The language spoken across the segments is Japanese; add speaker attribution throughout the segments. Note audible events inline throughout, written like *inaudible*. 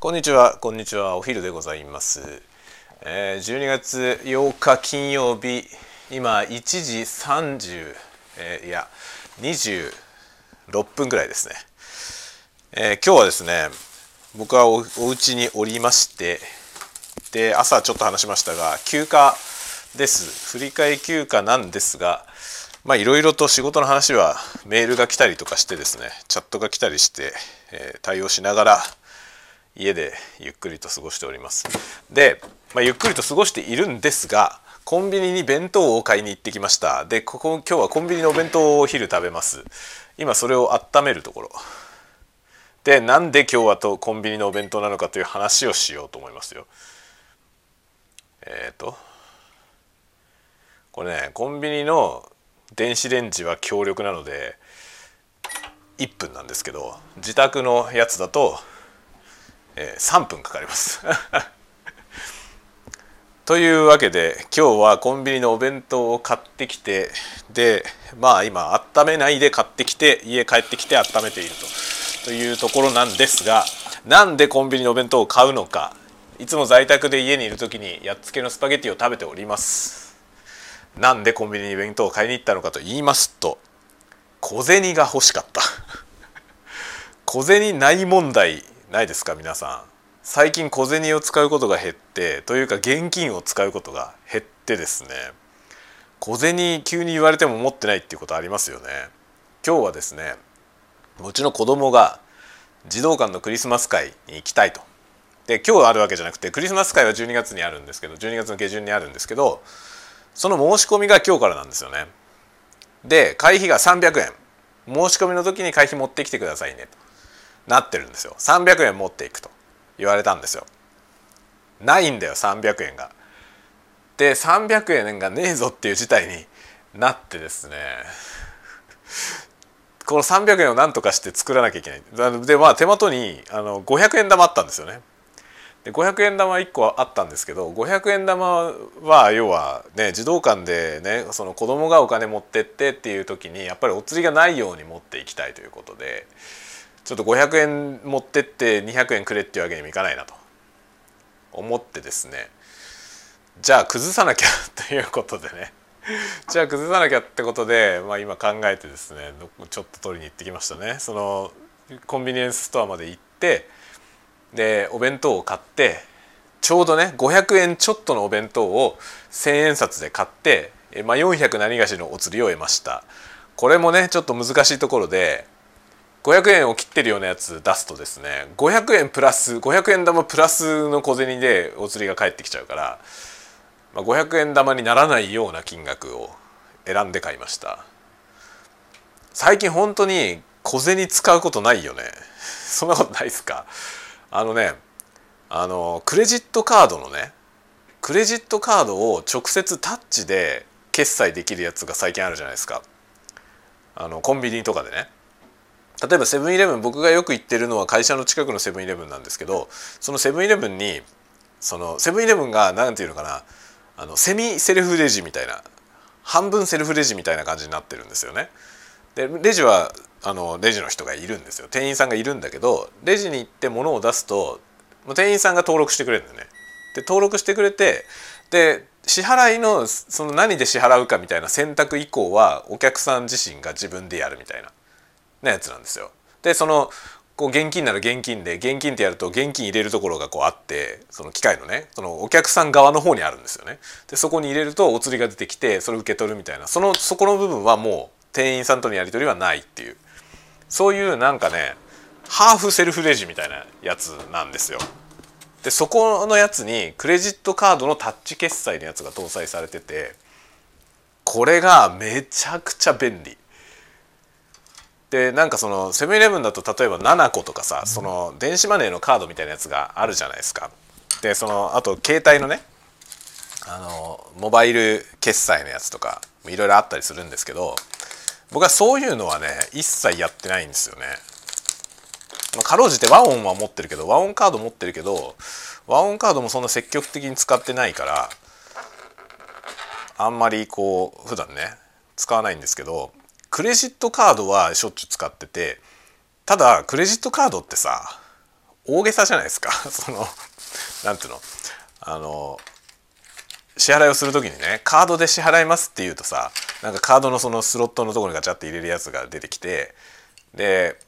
Speaker 1: こんにちは、こんにちは。お昼でございます。えー、12月8日金曜日、今1時30、えーいや26分ぐらいですね。えー今日はですね、僕はおお家におりまして、で朝ちょっと話しましたが休暇です。振り替え休暇なんですが、まあいろいろと仕事の話はメールが来たりとかしてですね、チャットが来たりして、えー対応しながら。家でゆっくりと過ごしております。で、まあ、ゆっくりと過ごしているんですがコンビニに弁当を買いに行ってきました。でここ今日はコンビニのお弁当をお昼食べます。今それを温めるところ。でなんで今日はとコンビニのお弁当なのかという話をしようと思いますよ。えっ、とこれねコンビニの電子レンジは強力なので1分なんですけど自宅のやつだとえ3分かかります。*laughs* というわけで今日はコンビニのお弁当を買ってきてでまあ今温めないで買ってきて家帰ってきて温めているとというところなんですがなんでコンビニのお弁当を買うのかいつも在宅で家にいる時にやっつけのスパゲティを食べております。なんでコンビニに弁当を買いに行ったのかと言いますと小銭が欲しかった。小銭ない問題ないですか皆さん。最近小銭を使うことが減ってというか現金を使うことが減ってですね。小銭急に言われても持ってないっていうことありますよね。今日はですねうちの子供が児童館のクリスマス会に行きたいと。で今日あるわけじゃなくてクリスマス会は12月にあるんですけど12月の下旬にあるんですけどその申し込みが今日からなんですよね。で会費が300円。申し込みの時に会費持ってきてくださいね。となってるんですよ。300円持っていくと。言われたんですよ。ないんだよ300円が。で300円がねえぞっていう事態になってですね。*laughs* この300円を何とかして作らなきゃいけない。でまあ手元にあの500円玉あったんですよね。で500円玉1個あったんですけど500円玉は要はね児童館でねその子供がお金持ってってっていう時にやっぱりお釣りがないように持っていきたいということでちょっと500円持ってって200円くれっていうわけにもいかないなと。思ってですね。じゃあ崩さなきゃということでね。じゃあ崩さなきゃってことで、まあ、今考えてですねちょっと取りに行ってきましたね。そのコンビニエンスストアまで行ってでお弁当を買ってちょうどね500円ちょっとのお弁当を1,000円札で買って、まあ、400何がしのお釣りを得ました。これもねちょっと難しいところで500円を切ってるようなやつ出すとですね。500円プラス500円玉プラスの小銭でお釣りが返ってきちゃうから、まあ、500円玉にならないような金額を選んで買いました。最近本当に小銭使うことないよね。*laughs* そんなことないですか？あのねあのクレジットカードのねクレジットカードを直接タッチで決済できるやつが最近あるじゃないですか。あのコンビニとかでね。例えばセブンイレブン僕がよく行ってるのは会社の近くのセブンイレブンなんですけどそのセブンイレブンにそのセブンイレブンが何ていうのかなあのセミセルフレジみたいな半分セルフレジみたいな感じになってるんですよね。でレジはあのレジの人がいるんですよ店員さんがいるんだけどレジに行って物を出すともう店員さんが登録してくれるんだよね。で登録してくれてで支払いのその何で支払うかみたいな選択以降はお客さん自身が自分でやるみたいな。なやつなんですよ。でそのこう現金なら現金で現金ってやると現金入れるところがこうあってその機械のねそのお客さん側の方にあるんですよね。でそこに入れるとお釣りが出てきてそれ受け取るみたいなそのそこの部分はもう店員さんとのやり取りはないっていうそういうなんかねハーフセルフレジみたいなやつなんですよ。でそこのやつにクレジットカードのタッチ決済のやつが搭載されててこれがめちゃくちゃ便利。でなんかそのセブンイレブンだと例えば7個とかさその電子マネーのカードみたいなやつがあるじゃないですか。でそのあと携帯のねあのモバイル決済のやつとかいろいろあったりするんですけど僕はそういうのはね一切やってないんですよね。まあ、かろうじて和音は持ってるけど和音カード持ってるけど和音カードもそんな積極的に使ってないからあんまりこう普段ね使わないんですけどクレジットカードはしょっちゅう使っててただクレジットカードってさ大げさじゃないですか *laughs* そのなんていうの？あの支払いをする時にねカードで支払いますって言うとさなんかカードのそのスロットのところにガチャって入れるやつが出てきてで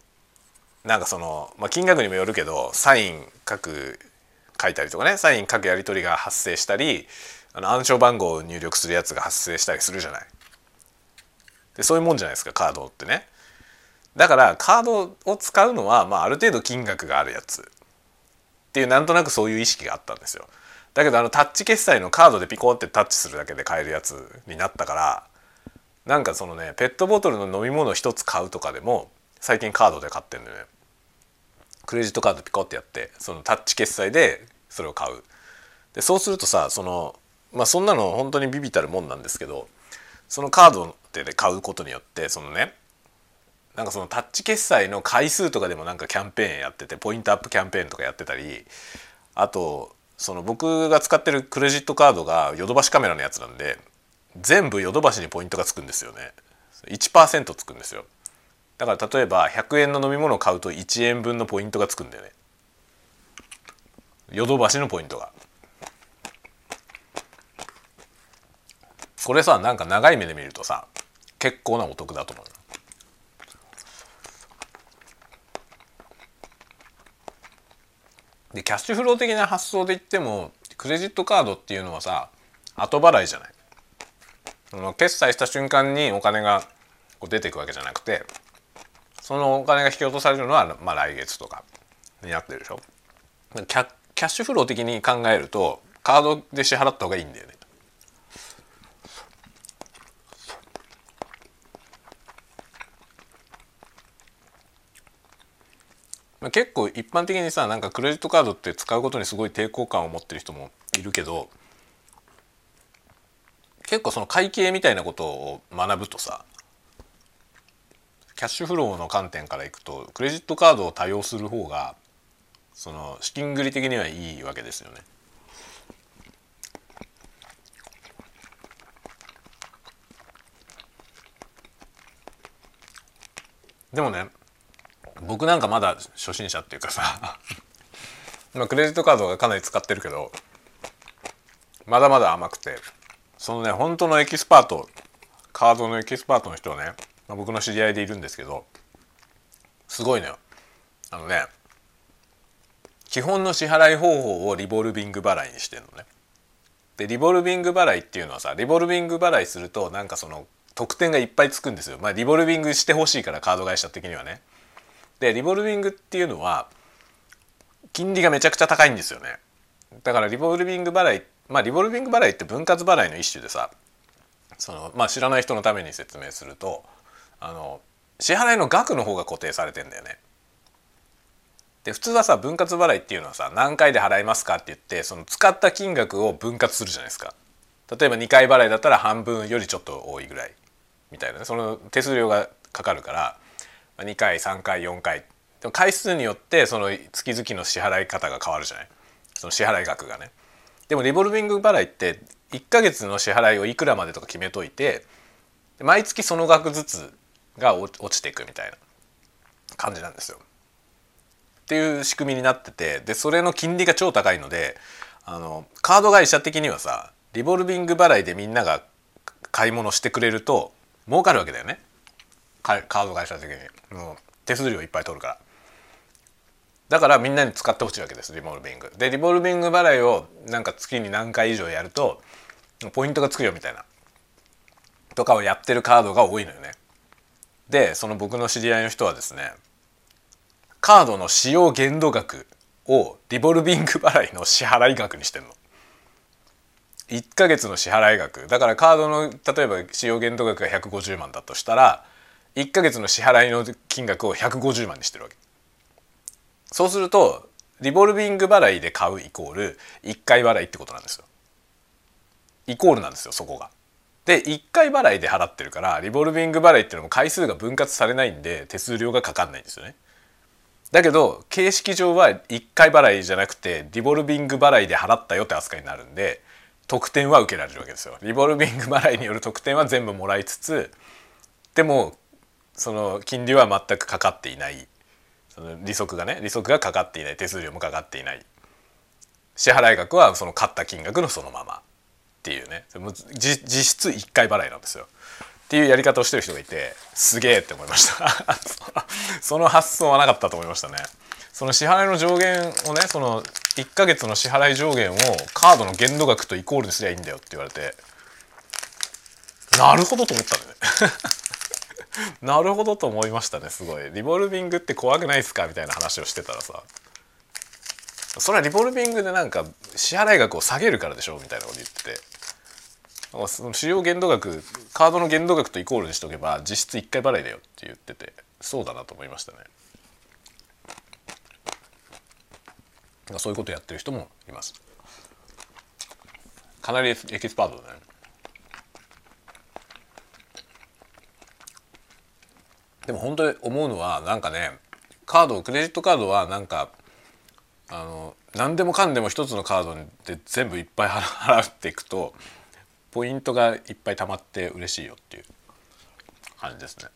Speaker 1: なんかその、まあ、金額にもよるけどサイン書く書いたりとかねサイン書くやり取りが発生したりあの暗証番号を入力するやつが発生したりするじゃない。でそういうもんじゃないですかカードってね。だからカードを使うのは、まあ、ある程度金額があるやつっていうなんとなくそういう意識があったんですよ。だけどあのタッチ決済のカードでピコってタッチするだけで買えるやつになったからなんかそのねペットボトルの飲み物一つ買うとかでも最近カードで買ってんのよね。クレジットカードピコってやってそのタッチ決済でそれを買う。でそうするとさそのまあそんなの本当にビビたるもんなんですけどそのカードで買うことによってそのねなんかそのタッチ決済の回数とかでもなんかキャンペーンやっててポイントアップキャンペーンとかやってたりあとその僕が使ってるクレジットカードがヨドバシカメラのやつなんで全部ヨドバシにポイントがつくんですよね。1%つくんですよ。だから例えば100円の飲み物を買うと1円分のポイントがつくんだよね。ヨドバシのポイントが。これさなんか長い目で見るとさ結構なお得だと思う。でキャッシュフロー的な発想で言ってもクレジットカードっていうのはさ後払いじゃない。その決済した瞬間にお金がこう出ていくわけじゃなくてそのお金が引き落とされるのは、まあ、来月とかになってるでしょ。キャキャッシュフロー的に考えるとカードで支払った方がいいんだよね。結構一般的にさなんかクレジットカードって使うことにすごい抵抗感を持ってる人もいるけど結構その会計みたいなことを学ぶとさキャッシュフローの観点からいくとクレジットカードを多用する方がその資金繰り的にはいいわけですよね。でもね僕なんかまだ初心者っていうかさ。*laughs* まあクレジットカードがかなり使ってるけどまだまだ甘くて。そのね本当のエキスパートカードのエキスパートの人はね、まあ、僕の知り合いでいるんですけどすごいのよ。あのね基本の支払い方法をリボルビング払いにしてんのね。でリボルビング払いっていうのはさリボルビング払いするとなんかその特典がいっぱいつくんですよ。まあリボルビングしてほしいからカード会社的にはね。でリボルビングっていうのは金利がめちゃくちゃ高いんですよねだからリボルビング払いまあリボルビング払いって分割払いの一種でさそのまあ知らない人のために説明するとあの支払いの額の方が固定されてんだよね。で普通はさ分割払いっていうのはさ何回で払いますかって言ってその使った金額を分割するじゃないですか。例えば2回払いだったら半分よりちょっと多いぐらいみたいなねその手数料がかかるから2回3回4回でも回数によってその月々の支払い方が変わるじゃない？その支払い額がね。でもリボルビング払いって1ヶ月の支払いをいくらまでとか決めといて毎月その額ずつが落ちていくみたいな感じなんですよ。っていう仕組みになっててでそれの金利が超高いのであのカード会社的にはさリボルビング払いでみんなが買い物してくれると儲かるわけだよねカード会社的にもう手数料いっぱい取るから。だからみんなに使ってほしいわけですリボルビング。でリボルビング払いをなんか月に何回以上やるとポイントがつくよみたいな。とかをやってるカードが多いのよね。でその僕の知り合いの人はですねカードの使用限度額をリボルビング払いの支払い額にしてんの。1ヶ月の支払い額。だからカードの例えば使用限度額が150万だとしたら1ヶ月の支払いの金額を150万にしてるわけ。そうするとリボルビング払いで買うイコール1回払いってことなんですよ。イコールなんですよそこが。で1回払いで払ってるからリボルビング払いっていうのも回数が分割されないんで手数料がかかんないんですよね。だけど形式上は1回払いじゃなくてリボルビング払いで払ったよって扱いになるんで特典は受けられるわけですよ。リボルビング払いによる特典は全部もらいつつでもその金利は全くかかっていない。その利息がね利息がかかっていない手数料もかかっていない。支払額はその買った金額のそのままっていうね。実質1回払いなんですよ。っていうやり方をしてる人がいてすげえって思いました。*laughs* その発想はなかったと思いましたね。その支払いの上限をねその1ヶ月の支払い上限をカードの限度額とイコールにすりゃいいんだよって言われてなるほどと思ったんだよね。*laughs* なるほどと思いましたねすごい。リボルビングって怖くないですか？みたいな話をしてたらさ。それはリボルビングでなんか支払い額を下げるからでしょ？みたいなこと言ってて。その使用限度額カードの限度額とイコールにしておけば実質1回払いだよって言ってて。そうだなと思いましたね。そういうことやってる人もいます。かなりエキスパートだね。でも本当に思うのはなんかねカードクレジットカードはなんかあの何でもかんでも一つのカードで全部いっぱい払っていくとポイントがいっぱい溜まって嬉しいよっていう感じですね。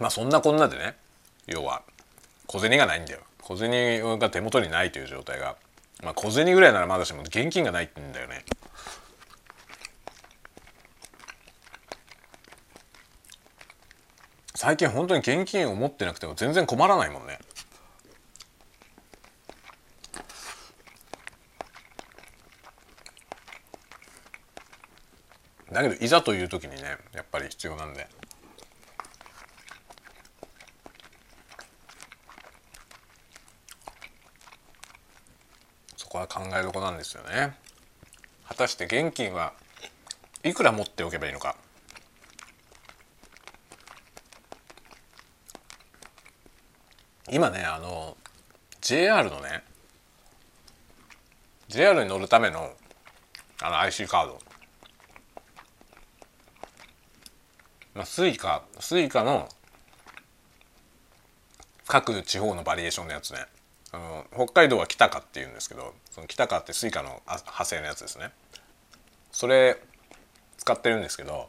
Speaker 1: まあそんなこんなでね要は小銭がないんだよ小銭が手元にないという状態がまあ小銭ぐらいならまだしも現金がないんだよね最近本当に現金を持ってなくても全然困らないもんね。だけどいざという時にねやっぱり必要なんで。そこは考えどこなんですよね。果たして現金はいくら持っておけばいいのか。今ねあの JR のね JR に乗るためのあの IC カード。まあ、スイカスイカの各地方のバリエーションのやつね。あの北海道は Kitaca っていうんですけどその Kitaca ってスイカの派生のやつですね。それ使ってるんですけど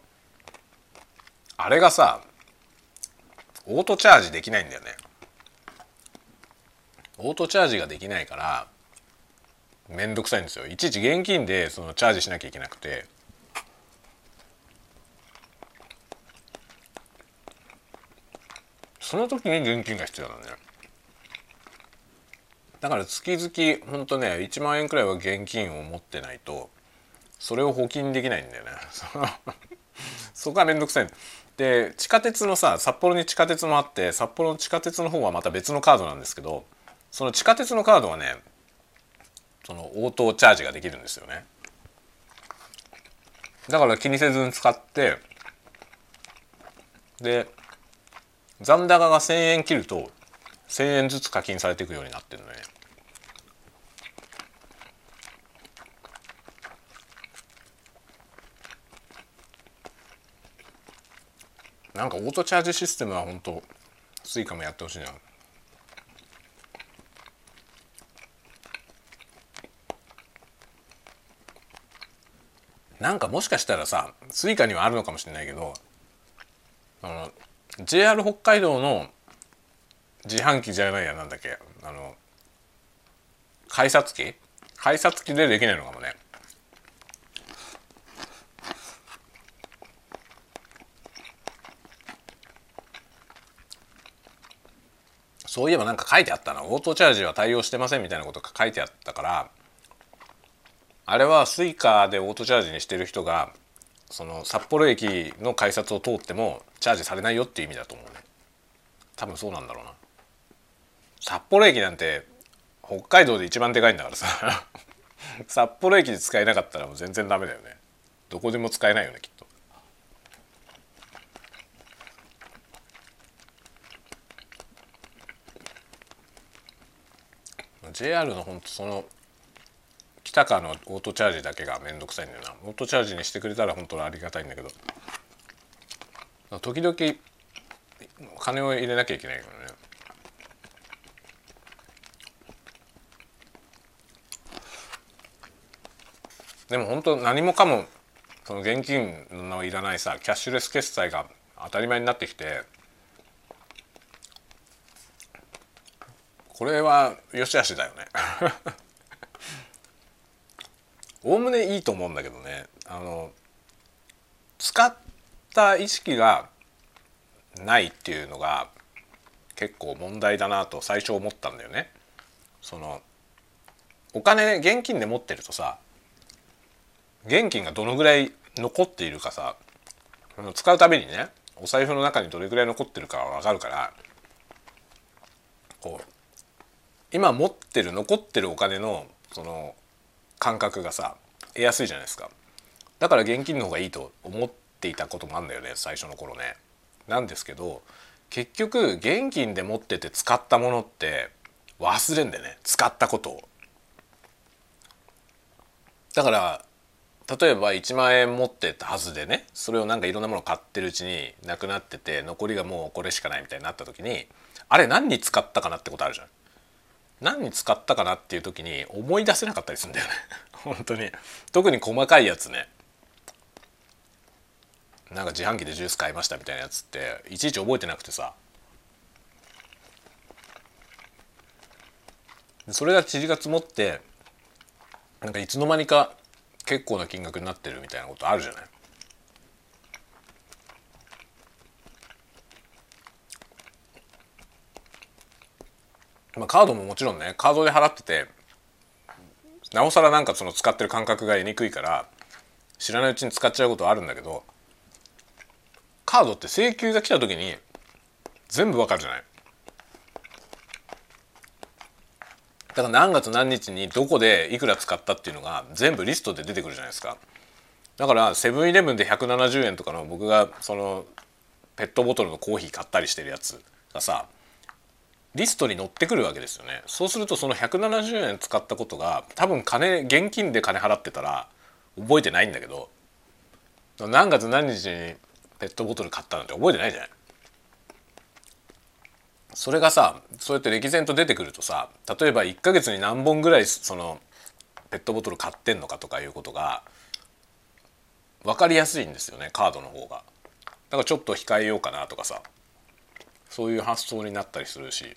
Speaker 1: あれがさオートチャージできないんだよね。オートチャージができないからめんどくさいんですよ。いちいち現金でそのチャージしなきゃいけなくて。その時に現金が必要なんだよ。だから月々ほんとね1万円くらいは現金を持ってないとそれを補金できないんだよね。*laughs* そこはめんどくさいで地下鉄のさ札幌に地下鉄もあって札幌の地下鉄の方はまた別のカードなんですけどその地下鉄のカードはねその応答チャージができるんですよね。だから気にせずに使ってで残高が1,000円切ると1,000円ずつ課金されていくようになってるのね。なんかオートチャージシステムは本当スイカもやってほしいな。なんかもしかしたらさスイカにはあるのかもしれないけどあの JR 北海道の自販機じゃないやなんだっけあの改札機？改札機でできないのかもね。そういえばなんか書いてあったな。オートチャージは対応してませんみたいなことが書いてあったからあれは Suica でオートチャージにしてる人がその札幌駅の改札を通ってもチャージされないよっていう意味だと思うね。多分そうなんだろうな。札幌駅なんて北海道で一番でかいんだからさ。*laughs* 札幌駅で使えなかったらもう全然ダメだよね。どこでも使えないよねきっと。まあ JR のほんとその北かのオートチャージだけがめんどくさいんだよな。オートチャージにしてくれたら本当にありがたいんだけど。時々金を入れなきゃいけないからね。でも本当何もかもその現金のいらないさキャッシュレス決済が当たり前になってきてこれはよしあしだよね。おおむねいいと思うんだけどねあの使った意識がないっていうのが結構問題だなと最初思ったんだよね。そのお金現金で持ってるとさ現金がどのぐらい残っているかさ使うたびにねお財布の中にどれぐらい残ってるかは分かるからこう今持ってる残ってるお金のその感覚がさ得やすいじゃないですかだから現金の方がいいと思っていたこともあるんだよね最初の頃ね。なんですけど結局現金で持ってて使ったものって忘れんでね使ったことを。だから例えば1万円持ってたはずでねそれをなんかいろんなもの買ってるうちになくなってて残りがもうこれしかないみたいになった時にあれ何に使ったかなってことあるじゃん。何に使ったかなっていう時に思い出せなかったりするんだよね。*laughs* 本当に。特に細かいやつね。なんか自販機でジュース買いましたみたいなやつっていちいち覚えてなくてさ。それが塵が積もってなんかいつの間にか結構な金額になってるみたいなことあるじゃない。まあ、カードももちろんねカードで払っててなおさらなんかその使ってる感覚が得にくいから知らないうちに使っちゃうことはあるんだけどカードって請求が来た時に全部わかるじゃない？だから何月何日にどこでいくら使ったっていうのが全部リストで出てくるじゃないですか。だからセブンイレブンで170円とかの僕がそのペットボトルのコーヒー買ったりしてるやつがさリストに載ってくるわけですよねそうするとその170円使ったことが多分金現金で金払ってたら覚えてないんだけど何月何日にペットボトル買ったなんて覚えてないじゃないそれがさそうやって歴然と出てくるとさ例えば1ヶ月に何本ぐらいそのペットボトル買ってんのかとかいうことが分かりやすいんですよねカードの方が。だからちょっと控えようかなとかさそういう発想になったりするし。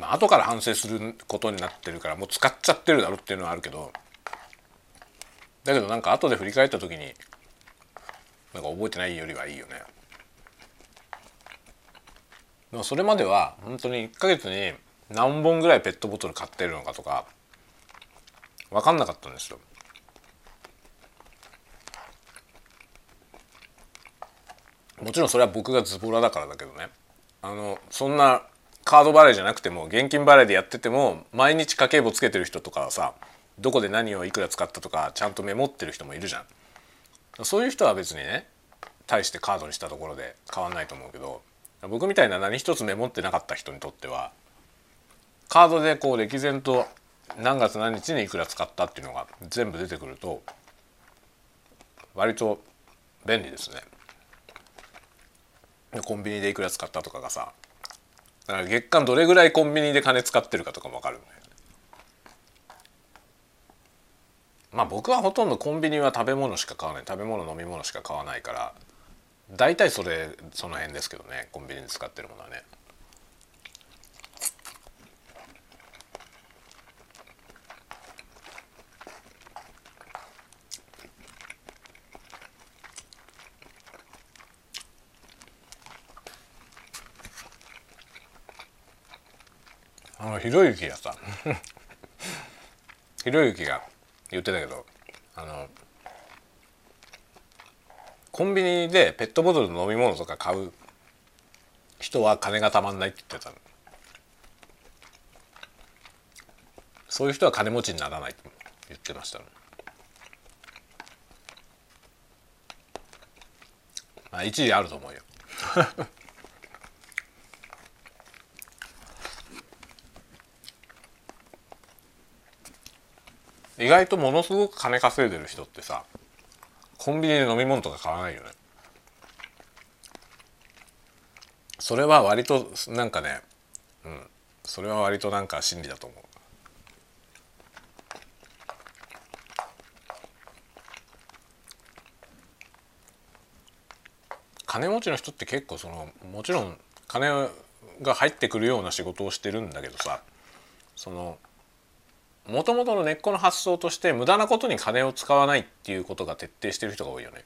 Speaker 1: まあ後から反省することになってるからもう使っちゃってるだろっていうのはあるけどだけどなんか後で振り返った時になんか覚えてないよりはいいよね。でもそれまでは本当に1ヶ月に何本ぐらいペットボトル買ってるのかとか分かんなかったんですよ。もちろんそれは僕がズボラだからだけどねあのそんなカード払いじゃなくても現金払いでやってても毎日家計簿つけてる人とかはさどこで何をいくら使ったとかちゃんとメモってる人もいるじゃんそういう人は別にね対してカードにしたところで変わんないと思うけど僕みたいな何一つメモってなかった人にとってはカードでこう歴然と何月何日にいくら使ったっていうのが全部出てくると割と便利ですね。コンビニでいくら使ったとかがさだから月間どれぐらいコンビニで金使ってるかとかも分かるんだよまあ僕はほとんどコンビニは食べ物しか買わない食べ物飲み物しか買わないから大体それその辺ですけどねコンビニで使ってるものはね。あのひろゆきがさ *laughs* ひろゆきが言ってたけどあのコンビニでペットボトルの飲み物とか買う人は金がたまんないって言ってたそういう人は金持ちにならないと言ってました、まあ一理あると思うよ。意外とものすごく金稼いでる人ってさコンビニで飲み物とか買わないよね。それは割となんかねうん。それは割となんか真理だと思う。金持ちの人って結構そのもちろん金が入ってくるような仕事をしてるんだけどさそのもともとの根っこの発想として無駄なことに金を使わないっていうことが徹底してる人が多いよね。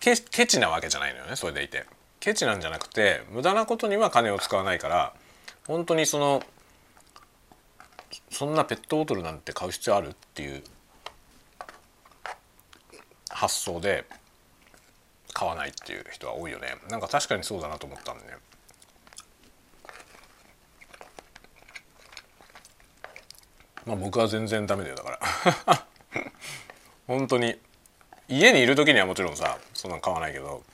Speaker 1: ケケチなわけじゃないのよねそれでいて。ケチなんじゃなくて無駄なことには金を使わないから本当にそのそんなペットボトルなんて買う必要あるっていう発想で買わないっていう人は多いよねなんか確かにそうだなと思ったんでねまあ僕は全然ダメだよだから。*laughs* 本当に。家にいる時にはもちろんさそんなん買わないけど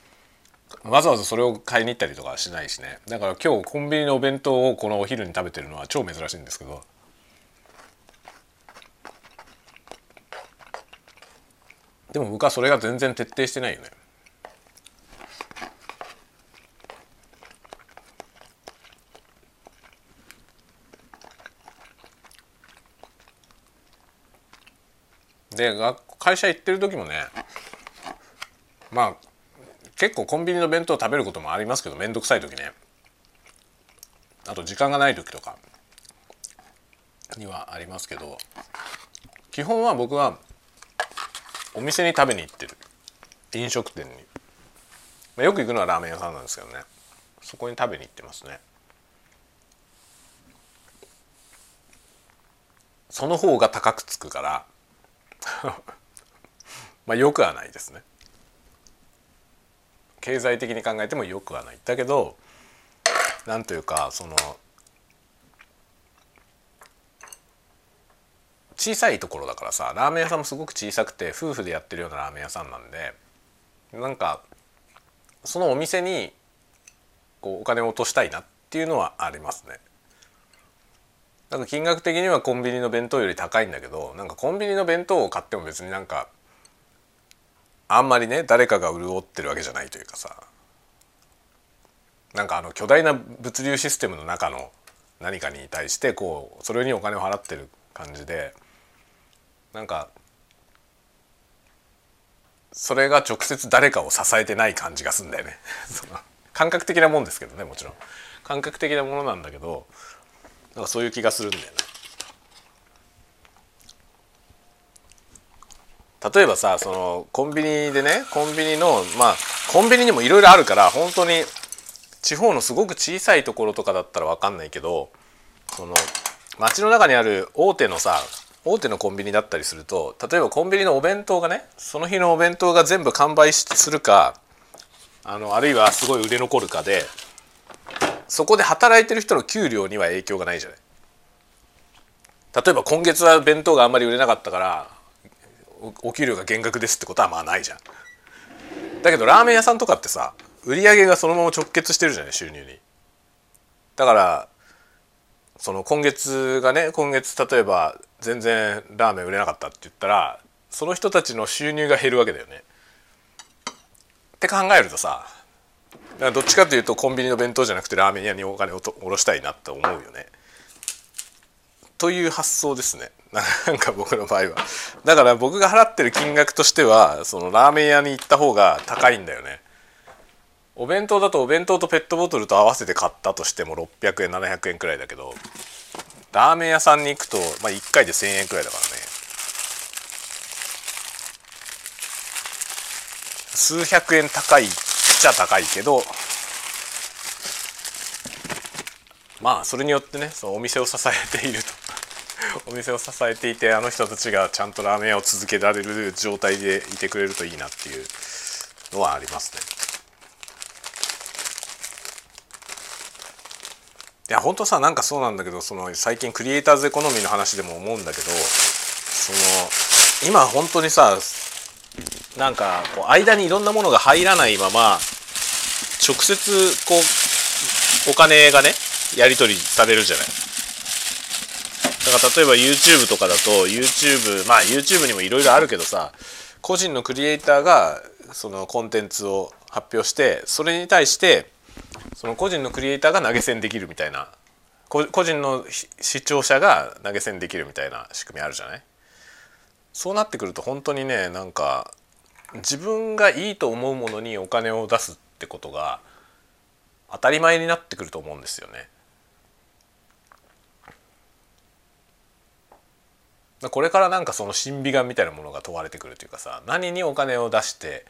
Speaker 1: わざわざそれを買いに行ったりとかしないしね。だから今日コンビニのお弁当をこのお昼に食べてるのは超珍しいんですけど。でも僕はそれが全然徹底してないよね。で会社行ってる時もねまあ結構コンビニの弁当食べることもありますけど面倒くさい時ね。あと時間がない時とかにはありますけど基本は僕はお店に食べに行ってる。飲食店に、まあ、よく行くのはラーメン屋さんなんですけどね。そこに食べに行ってますね。その方が高くつくから *laughs* まあよくはないですね経済的に考えてもよくはないだけどなんというかその小さいところだからさラーメン屋さんもすごく小さくて夫婦でやってるようなラーメン屋さんなんでなんかそのお店にこうお金を落としたいなっていうのはありますね。なんか金額的にはコンビニの弁当より高いんだけどなんかコンビニの弁当を買っても別になんかあんまりね誰かが潤ってるわけじゃないというかさ。なんかあの巨大な物流システムの中の何かに対してこうそれにお金を払ってる感じでなんかそれが直接誰かを支えてない感じがすんだよね。*laughs* 感覚的なもんですけどねもちろん。感覚的なものなんだけどなんかそういう気がするんだよね。例えばさそのコンビニでねコンビニのまあコンビニにもいろいろあるから本当に地方のすごく小さいところとかだったら分かんないけどその街の中にある大手のさ大手のコンビニだったりすると例えばコンビニのお弁当がねその日のお弁当が全部完売するかあのあるいはすごい売れ残るかでそこで働いてる人の給料には影響がないじゃない。例えば今月は弁当があんまり売れなかったからお給料が減額ですってことはまあないじゃん。だけどラーメン屋さんとかってさ売り上げがそのまま直結してるじゃない収入に。だからその今月がね今月例えば全然ラーメン売れなかったって言ったらその人たちの収入が減るわけだよね。って考えるとさからどっちかというとコンビニの弁当じゃなくてラーメン屋にお金をと下ろしたいなって思うよね。という発想ですね *laughs* なんか僕の場合は。だから僕が払ってる金額としてはそのラーメン屋に行った方が高いんだよね。お弁当だとお弁当とペットボトルと合わせて買ったとしても600円700円くらいだけどラーメン屋さんに行くと、まあ、1回で1,000円くらいだからね数百円高いちゃ高いけどまあそれによってねそのお店を支えていると *laughs* お店を支えていてあの人たちがちゃんとラーメン屋を続けられる状態でいてくれるといいなっていうのはありますね。いや本当さなんかそうなんだけどその最近クリエイターズエコノミーの話でも思うんだけどその今本当にさなんかこう間にいろんなものが入らないまま直接こうお金がねやり取りされるじゃない。だから例えば YouTube とかだと YouTube まあ YouTube にもいろいろあるけどさ個人のクリエイターがそのコンテンツを発表してそれに対してその個人のクリエイターが投げ銭できるみたいな個人の視聴者が投げ銭できるみたいな仕組みあるじゃない？そうなってくると本当にねなんか自分がいいと思うものにお金を出すってことが当たり前になってくると思うんですよね。これからなんかその審美眼みたいなものが問われてくるというかさ何にお金を出して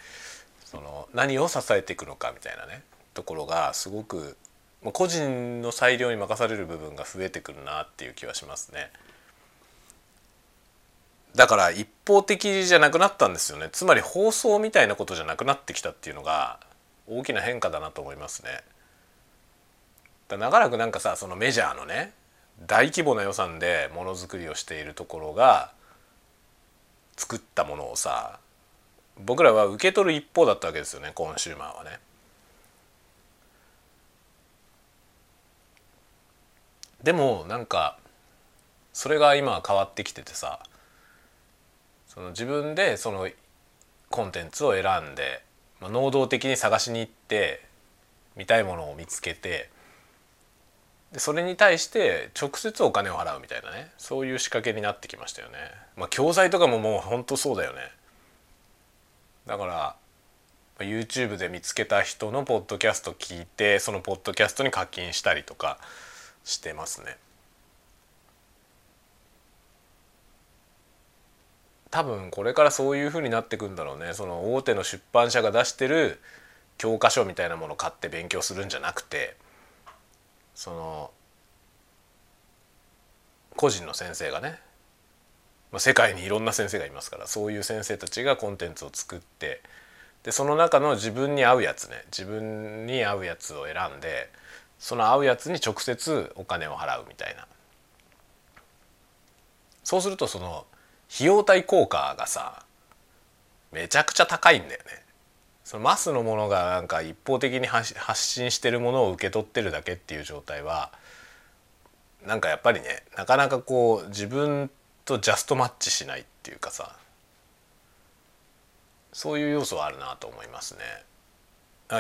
Speaker 1: その何を支えていくのかみたいなねところがすごく個人の裁量に任される部分が増えてくるなっていう気はしますね。だから一方的じゃなくなったんですよねつまり放送みたいなことじゃなくなってきたっていうのが大きな変化だなと思いますね。だ長らくなんかさそのメジャーのね大規模な予算でものづくりをしているところが作ったものをさ僕らは受け取る一方だったわけですよねコンシューマーはね。でもなんかそれが今変わってきててさその自分でそのコンテンツを選んで、まあ、能動的に探しに行って見たいものを見つけてでそれに対して直接お金を払うみたいなねそういう仕掛けになってきましたよね。まあ、教材とかももう本当そうだよね。だから YouTube で見つけた人のポッドキャスト聞いてそのポッドキャストに課金したりとかしてますね。多分これからそういうふうになってくんだろうね。その大手の出版社が出してる教科書みたいなものを買って勉強するんじゃなくてその個人の先生がね世界にいろんな先生がいますからそういう先生たちがコンテンツを作ってでその中の自分に合うやつね自分に合うやつを選んでその合うやつに直接お金を払うみたいな。そうするとその費用対効果がさめちゃくちゃ高いんだよね。そのマスのものがなんか一方的に発信してるものを受け取ってるだけっていう状態はなんかやっぱりねなかなかこう自分とジャストマッチしないっていうかさそういう要素はあるなと思いますね。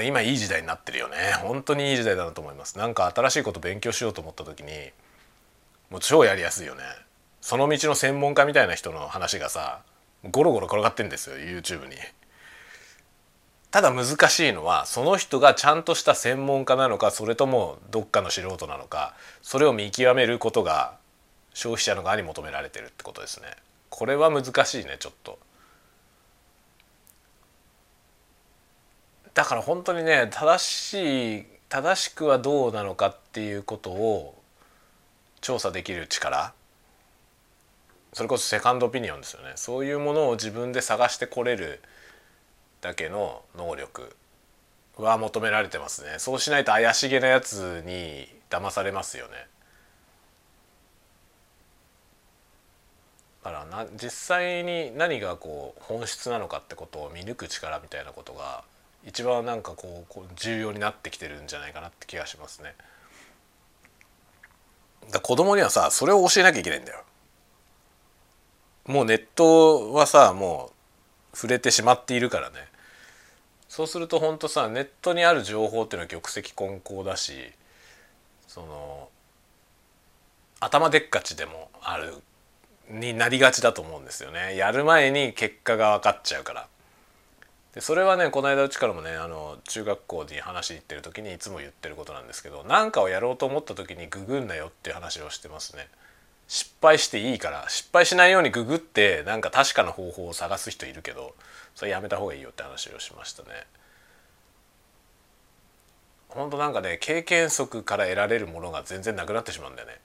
Speaker 1: 今いい時代になってるよね本当にいい時代だなと思いますなんか新しいこと勉強しようと思った時にもう超やりやすいよねその道の専門家みたいな人の話がさゴロゴロ転がってんですよ YouTube に。ただ難しいのはその人がちゃんとした専門家なのかそれともどっかの素人なのかそれを見極めることが消費者の側に求められてるってことですね。これは難しいねちょっと。だから本当にね正しい正しくはどうなのかっていうことを調査できる力それこそセカンドオピニオンですよねそういうものを自分で探してこれるだけの能力は求められてますねそうしないと怪しげなやつに騙されますよねだからな実際に何がこう本質なのかってことを見抜く力みたいなことが一番なんかこう重要になってきてるんじゃないかなって気がしますね。だ子供にはさそれを教えなきゃいけないんだよ。もうネットはさもう触れてしまっているからね。そうするとほんとさネットにある情報っていうのは玉石混交だしその頭でっかちでもあるになりがちだと思うんですよね。やる前に結果が分かっちゃうから。でそれはねこの間うちからもねあの中学校に話行ってる時にいつも言ってることなんですけど何かをやろうと思った時にググんなよっていう話をしてますね。失敗していいから失敗しないようにググってなんか確かな方法を探す人いるけどそれやめた方がいいよって話をしましたね。ほんとなんかね経験則から得られるものが全然なくなってしまうんだよね。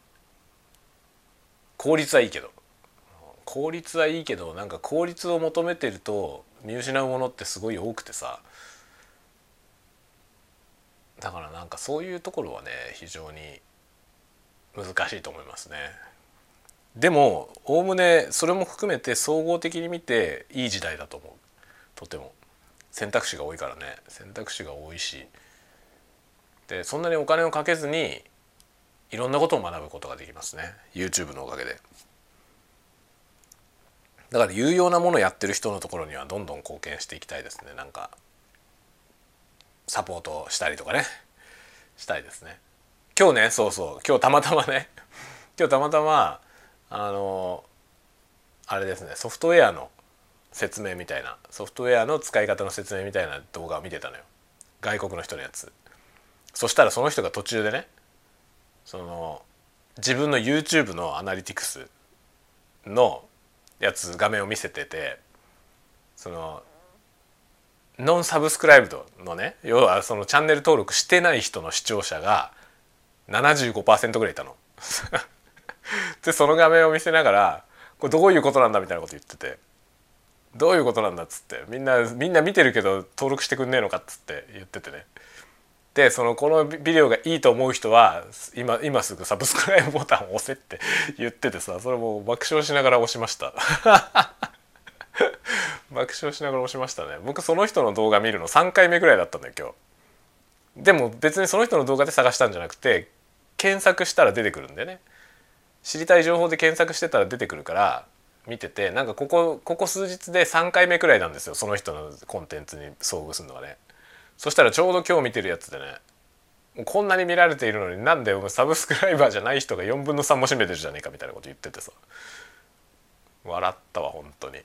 Speaker 1: 効率はいいけど効率はいいけどなんか効率を求めてると見失うものってすごい多くてさだからなんかそういうところはね非常に難しいと思いますね。でもおおむねそれも含めて総合的に見ていい時代だと思う。とても。選択肢が多いからね。選択肢が多いし。でそんなにお金をかけずにいろんなことを学ぶことができますね。YouTube のおかげで。だから有用なものやってる人のところにはどんどん貢献していきたいですね。なんかサポートしたりとかね。したいですね。今日ねそうそう。今日たまたまね。今日たまたまあのあれですねソフトウェアの説明みたいなソフトウェアの使い方の説明みたいな動画を見てたのよ外国の人のやつそしたらその人が途中でねその自分の YouTube のアナリティクスのやつ画面を見せててそのノンサブスクライブドのね要はそのチャンネル登録してない人の視聴者が75%ぐらいいたの。*laughs* でその画面を見せながらこれどういうことなんだみたいなこと言っててどういうことなんだっつってみんなみんな見てるけど登録してくんねえのかっつって言っててね。でそのこのビデオがいいと思う人は今今すぐサブスクライブボタンを押せって *laughs* 言っててさそれも爆笑しながら押しました。*laughs* 爆笑しながら押しましたね。僕その人の動画見るの3回目ぐらいだったんだよ今日。でも別にその人の動画で探したんじゃなくて検索したら出てくるんでね。知りたい情報で検索してたら出てくるから見ててなんかここここ数日で3回目くらいなんですよその人のコンテンツに遭遇するのがね。そしたらちょうど今日見てるやつでねこんなに見られているのになんでサブスクライバーじゃない人が4分の3も占めてるじゃねえかみたいなこと言っててさ。笑ったわ本当に。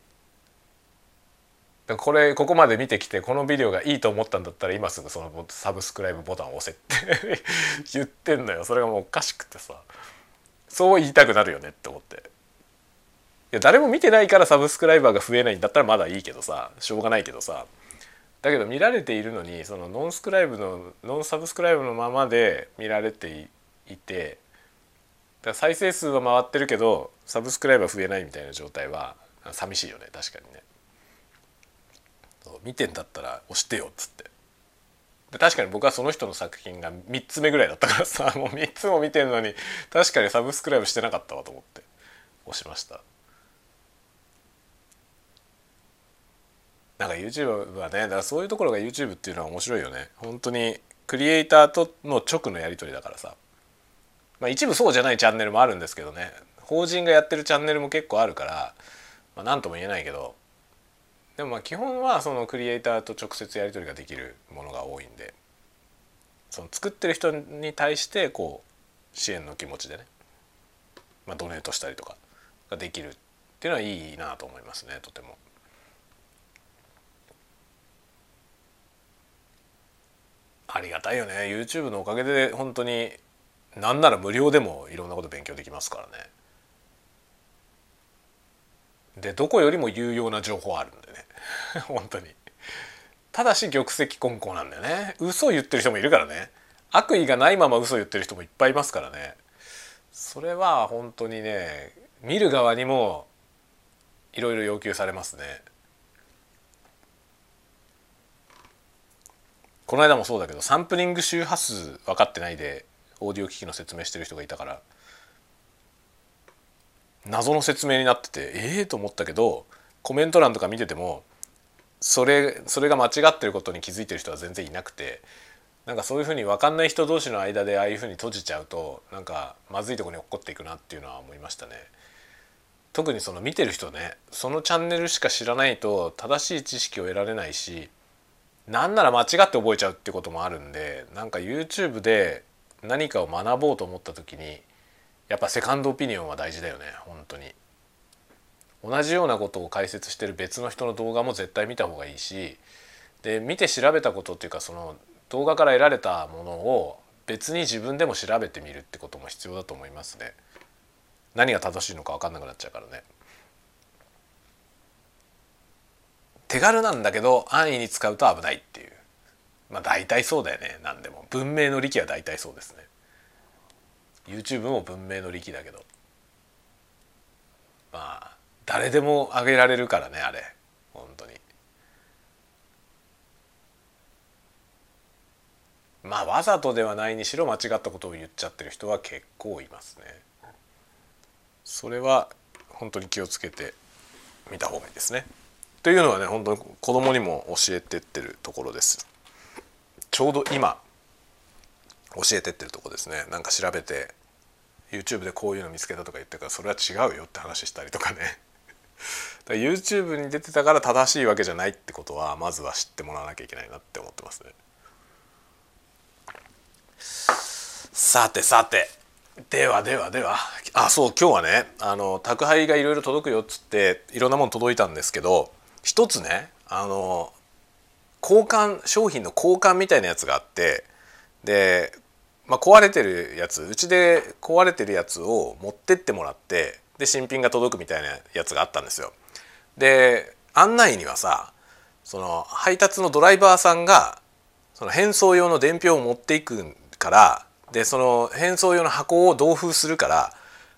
Speaker 1: これここまで見てきてこのビデオがいいと思ったんだったら今すぐそのサブスクライブボタンを押せって *laughs* 言ってんのよ。それがもうおかしくてさ。そう言いたくなるよねって思って。いや誰も見てないからサブスクライバーが増えないんだったらまだいいけどさしょうがないけどさ。だけど見られているのにそのノンスクライブのノンサブスクライブのままで見られていてだ再生数は回ってるけどサブスクライバー増えないみたいな状態は寂しいよね確かにね。見てんだったら押してよっつって。確かに僕はその人の作品が3つ目ぐらいだったからさ *laughs* もう3つも見てんのに確かにサブスクライブしてなかったわと思って押しました。なんか YouTube はねだからそういうところが YouTube っていうのは面白いよね。本当にクリエイターとの直のやり取りだからさ。まあ一部そうじゃないチャンネルもあるんですけどね。法人がやってるチャンネルも結構あるから、まあ、何とも言えないけどでもまあ基本はそのクリエイターと直接やり取りができるものが多いんでその作ってる人に対してこう支援の気持ちでね、まあ、ドネートしたりとかができるっていうのはいいなと思いますねとても。ありがたいよね YouTube のおかげで本当に何なら無料でもいろんなこと勉強できますからね。でどこよりも有用な情報あるんでね。*laughs* 本当に。ただし玉石混交なんだよね。嘘を言ってる人もいるからね。悪意がないまま嘘を言ってる人もいっぱいいますからね。それは本当にね見る側にもいろいろ要求されますね。この間もそうだけどサンプリング周波数分かってないでオーディオ機器の説明してる人がいたから謎の説明になっててええー、と思ったけどコメント欄とか見ててもそれそれが間違ってることに気づいてる人は全然いなくてなんかそういうふうに分かんない人同士の間でああいうふうに閉じちゃうとなんかまずいとこに起こっていくなっていうのは思いましたね。特にその見てる人ねそのチャンネルしか知らないと正しい知識を得られないしなんなら間違って覚えちゃうってこともあるんでなんか YouTube で何かを学ぼうと思った時にやっぱセカンドオピニオンは大事だよね本当に。同じようなことを解説してる別の人の動画も絶対見た方がいいしで見て調べたことっていうかその動画から得られたものを別に自分でも調べてみるってことも必要だと思いますね。何が正しいのか分かんなくなっちゃうからね。手軽なんだけど安易に使うと危ないっていう。まあ大体そうだよね何でも。文明の利器は大体そうですね。YouTube も文明の利器だけど。まあ誰でも上げられるからねあれ。本当に。まあわざとではないにしろ間違ったことを言っちゃってる人は結構いますね。それは本当に気をつけてみた方がいいですね。というのはね本当に子供にも教えてってるところです。ちょうど今教えてってるとこですね。なんか調べて YouTube でこういうの見つけたとか言ってからそれは違うよって話したりとかね。*laughs* ら YouTube に出てたから正しいわけじゃないってことはまずは知ってもらわなきゃいけないなって思ってますね。さてさて。ではではでは。あそう今日はねあの宅配がいろいろ届くよっつっていろんなもの届いたんですけど一つねあの交換商品の交換みたいなやつがあってで、まあ、壊れてるやつうちで壊れてるやつを持ってってもらってで新品が届くみたいなやつがあったんですよ。で案内にはさその配達のドライバーさんがその返送用の伝票を持っていくからでその返送用の箱を同封するから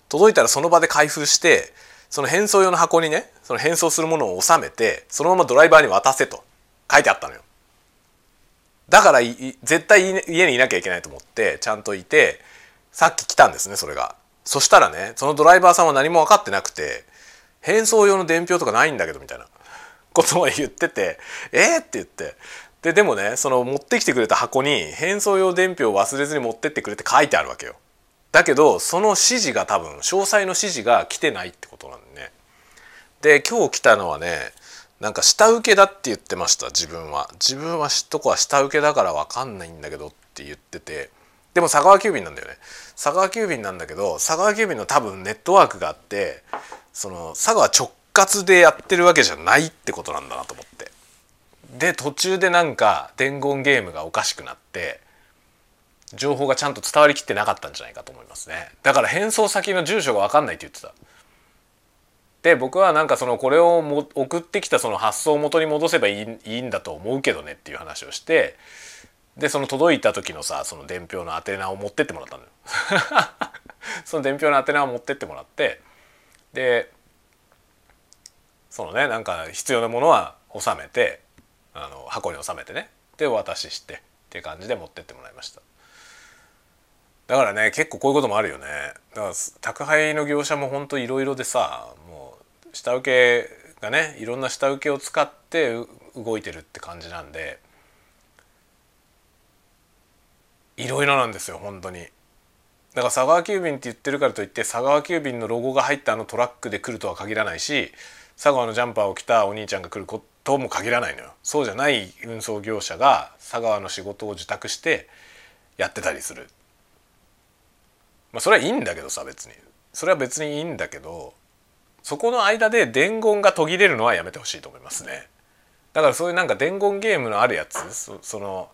Speaker 1: 届いたらその場で開封してその返送用の箱にねその返送するものを収めてそのままドライバーに渡せと書いてあったのよ。だから絶対家にいなきゃいけないと思ってちゃんといてさっき来たんですねそれが。そしたらねそのドライバーさんは何も分かってなくて返送用の伝票とかないんだけどみたいな *laughs* ことを言ってて「えっ?」って言ってででもねその持ってきてくれた箱に返送用伝票を忘れずに持ってってくれって書いてあるわけよ。だけどその指示が多分詳細の指示が来てないってことなんでね。で今日来たのはねなんか下請けだって言ってました自分は。自分はとこは下請けだから分かんないんだけどって言っててでも佐川急便なんだよね。佐川急便なんだけど佐川急便の多分ネットワークがあってその佐川直轄でやってるわけじゃないってことなんだなと思って。で途中でなんか伝言ゲームがおかしくなって情報がちゃんと伝わりきってなかったんじゃないかと思いますねだから返送先の住所が分かんないって言ってたで僕はなんかそのこれをも送ってきたその発送を元に戻せばいいいいんだと思うけどねっていう話をしてでその届いた時のさその伝票の宛名を持ってってもらったのよ。*laughs* その伝票の宛名を持ってってもらってでそのねなんか必要なものは収めてあの箱に収めてねでお渡ししてっていう感じで持ってってもらいました。だからね結構こういうこともあるよね。だから宅配の業者もほんといろいろでさもう下請けがねいろんな下請けを使って動いてるって感じなんでいろいろなんですよ本当に。だから佐川急便って言ってるからといって佐川急便のロゴが入ったあのトラックで来るとは限らないし佐川のジャンパーを着たお兄ちゃんが来ることも限らないのよ。そうじゃない運送業者が佐川の仕事を受託してやってたりする。まあそれはいいんだけどさ別に。それは別にいいんだけどそこの間で伝言が途切れるのはやめてほしいと思いますね。だからそういうなんか伝言ゲームのあるやつその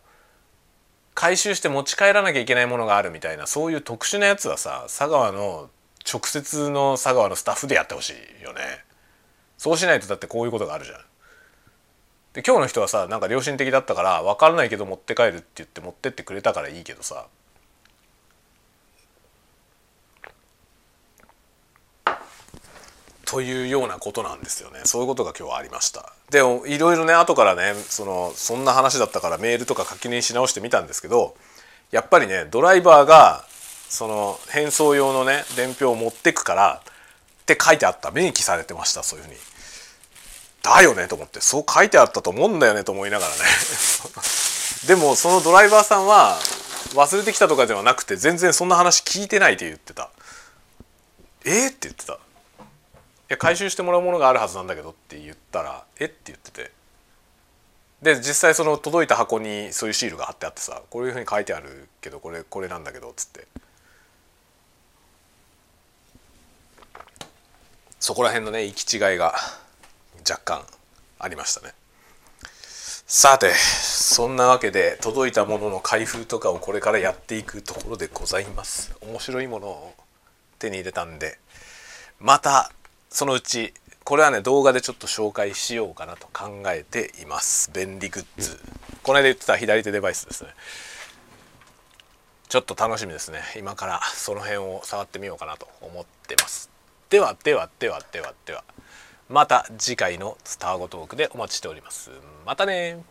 Speaker 1: 回収して持ち帰らなきゃいけないものがあるみたいなそういう特殊なやつはさ佐川の直接の佐川のスタッフでやってほしいよね。そうしないとだってこういうことがあるじゃん。で今日の人はさなんか良心的だったから分からないけど持って帰るって言って持ってってくれたからいいけどさというようなことなんですよね。そういうことが今日はありました。でいろいろね後からねそのそんな話だったからメールとか書きにし直してみたんですけどやっぱりねドライバーがその返送用のね伝票を持ってくからって書いてあった。明記されてましたそういうふうに。だよねと思って。そう書いてあったと思うんだよねと思いながらね。*laughs* でもそのドライバーさんは忘れてきたとかではなくて全然そんな話聞いてないって言ってた。えー、って言ってた。や回収してもらうものがあるはずなんだけどって言ったら「え？っ?」て言ってて。で実際その届いた箱にそういうシールが貼ってあってさこういうふうに書いてあるけどこれこれなんだけどっつって。そこら辺のね行き違いが若干ありましたね。さてそんなわけで届いたものの開封とかをこれからやっていくところでございます。面白いものを手に入れたんでまたそのうちこれはね動画でちょっと紹介しようかなと考えています。便利グッズ。この間言ってた左手デバイスですね。ちょっと楽しみですね。今からその辺を触ってみようかなと思ってます。ではではではではでは。また次回のスターゴトークでお待ちしております。またね